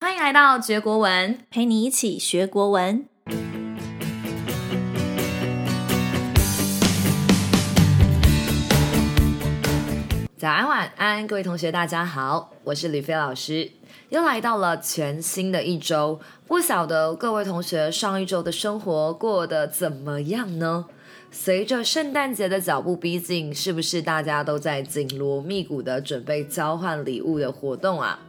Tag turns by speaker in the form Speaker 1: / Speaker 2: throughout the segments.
Speaker 1: 欢迎来到学国文，
Speaker 2: 陪你一起学国文。
Speaker 1: 早安晚安，各位同学，大家好，我是吕飞老师。又来到了全新的一周，不晓得各位同学上一周的生活过得怎么样呢？随着圣诞节的脚步逼近，是不是大家都在紧锣密鼓的准备交换礼物的活动啊？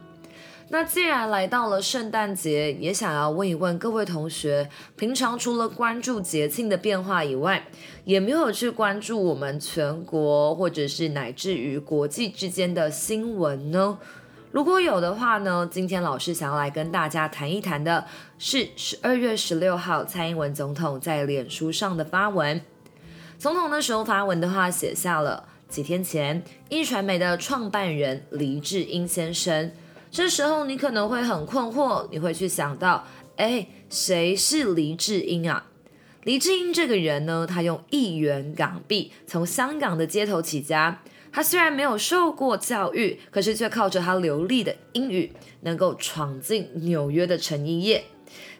Speaker 1: 那既然来到了圣诞节，也想要问一问各位同学，平常除了关注节庆的变化以外，也没有去关注我们全国或者是乃至于国际之间的新闻呢？如果有的话呢，今天老师想要来跟大家谈一谈的是十二月十六号蔡英文总统在脸书上的发文。总统那时候发文的话，写下了几天前一传媒的创办人黎智英先生。这时候你可能会很困惑，你会去想到，哎，谁是黎智英啊？黎智英这个人呢，他用一元港币从香港的街头起家。他虽然没有受过教育，可是却靠着他流利的英语，能够闯进纽约的成衣业。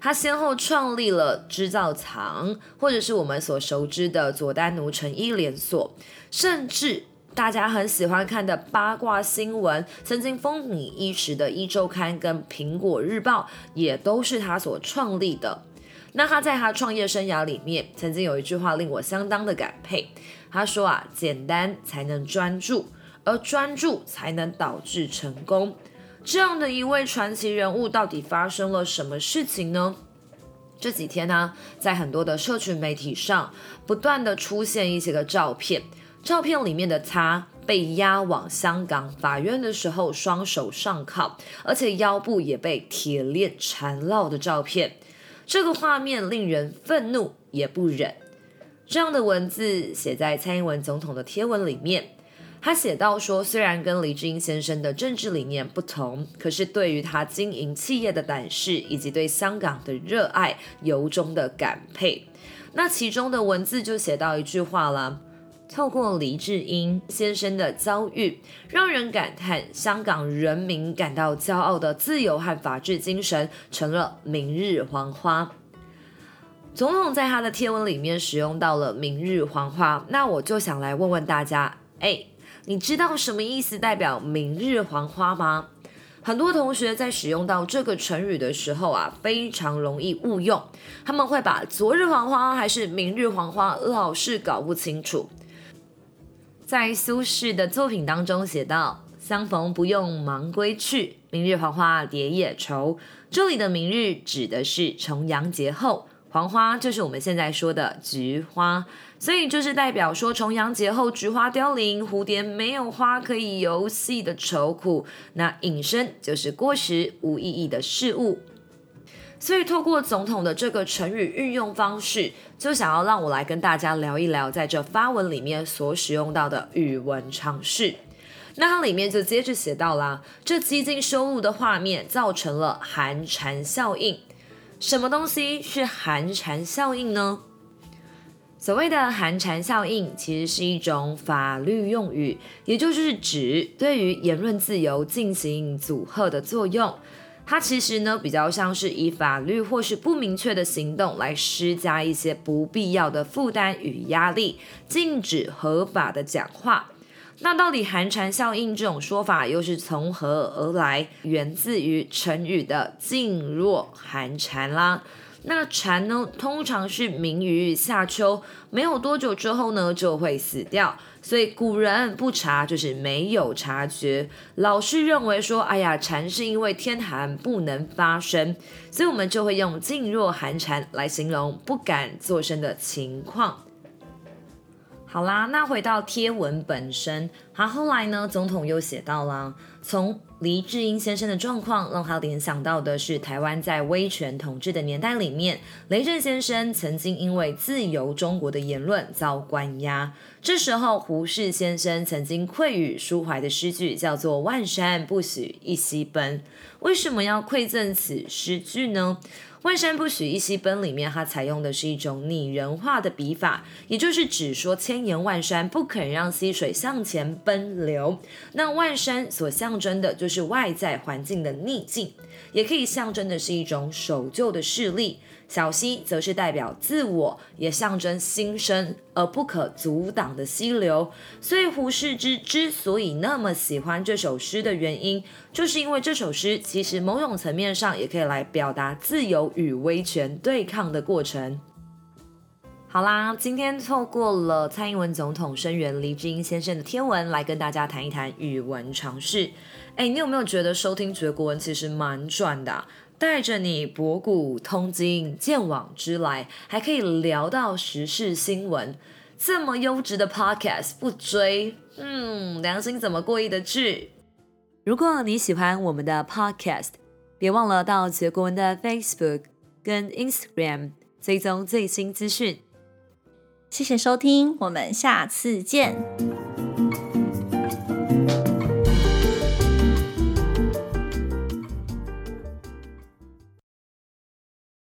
Speaker 1: 他先后创立了织造厂，或者是我们所熟知的佐丹奴成衣连锁，甚至大家很喜欢看的八卦新闻，曾经风靡一时的《一周刊》跟《苹果日报》，也都是他所创立的。那他在他创业生涯里面，曾经有一句话令我相当的感佩。他说啊，简单才能专注，而专注才能导致成功。这样的一位传奇人物，到底发生了什么事情呢？这几天呢、在很多的社群媒体上，不断的出现一些个照片，照片里面的他被押往香港法院的时候，双手上铐，而且腰部也被铁链缠绕的照片。这个画面令人愤怒也不忍。这样的文字写在蔡英文总统的贴文里面，他写到说，虽然跟黎智英先生的政治理念不同，可是对于他经营企业的胆识以及对香港的热爱，由衷的感佩。那其中的文字就写到一句话了：透过黎智英先生的遭遇，让人感叹香港人民感到骄傲的自由和法治精神成了明日黄花。总统在他的贴文里面使用到了“明日黄花”，那我就想来问问大家，哎，你知道什么意思代表“明日黄花”吗？很多同学在使用到这个成语的时候啊，非常容易误用，他们会把“昨日黄花”还是“明日黄花”老是搞不清楚。在苏轼的作品当中写道：“相逢不用忙归去，明日黄花蝶也愁。”这里的“明日”指的是重阳节后。黄花就是我们现在说的菊花，所以就是代表说重阳节后菊花凋零，蝴蝶没有花可以游戏的愁苦。那引申就是过时无意义的事物。所以透过总统的这个成语运用方式，就想要让我来跟大家聊一聊，在这发文里面所使用到的语文常识。那它里面就接着写到啦，这基金收录的画面造成了寒蝉效应。什么东西是寒蝉效应呢？所谓的寒蝉效应，其实是一种法律用语，也就是指对于言论自由进行阻吓的作用。它其实呢，比较像是以法律或是不明确的行动来施加一些不必要的负担与压力，禁止合法的讲话。那到底寒蝉效应这种说法又是从何而来？源自于成语的噤若寒蝉啦。那蝉呢，通常是鸣于夏秋，没有多久之后呢就会死掉。所以古人不察就是没有察觉，老是认为说，哎呀，蝉是因为天寒不能发声，所以我们就会用噤若寒蝉来形容不敢作声的情况。好啦，那回到贴文本身，他后来呢，总统又写到了，从黎智英先生的状况，让他联想到的是台湾在威权统治的年代里面，雷震先生曾经因为自由中国的言论遭关押，这时候胡适先生曾经馈予抒怀的诗句叫做“万山不许一溪奔”，为什么要馈赠此诗句呢？万山不许一溪奔里面，它采用的是一种拟人化的笔法，也就是只说千岩万山不肯让溪水向前奔流。那万山所象征的就是外在环境的逆境，也可以象征的是一种守旧的势力。小溪则是代表自我，也象征新生而不可阻挡的溪流。所以胡适之之所以那么喜欢这首诗的原因，就是因为这首诗其实某种层面上也可以来表达自由与威权对抗的过程。好啦，今天透过了蔡英文总统声援黎智英先生的天文，来跟大家谈一谈语文常识。哎，你有没有觉得收听学国文其实蛮赚的啊？带着你博古通今、鉴往知来，还可以聊到时事新闻，这么优质的 podcast 不追，嗯，良心怎么过意得去？如果你喜欢我们的 podcast，别忘了到学国文的 Facebook 跟 Instagram 追踪最新资讯。
Speaker 2: 谢谢收听，我们下次见。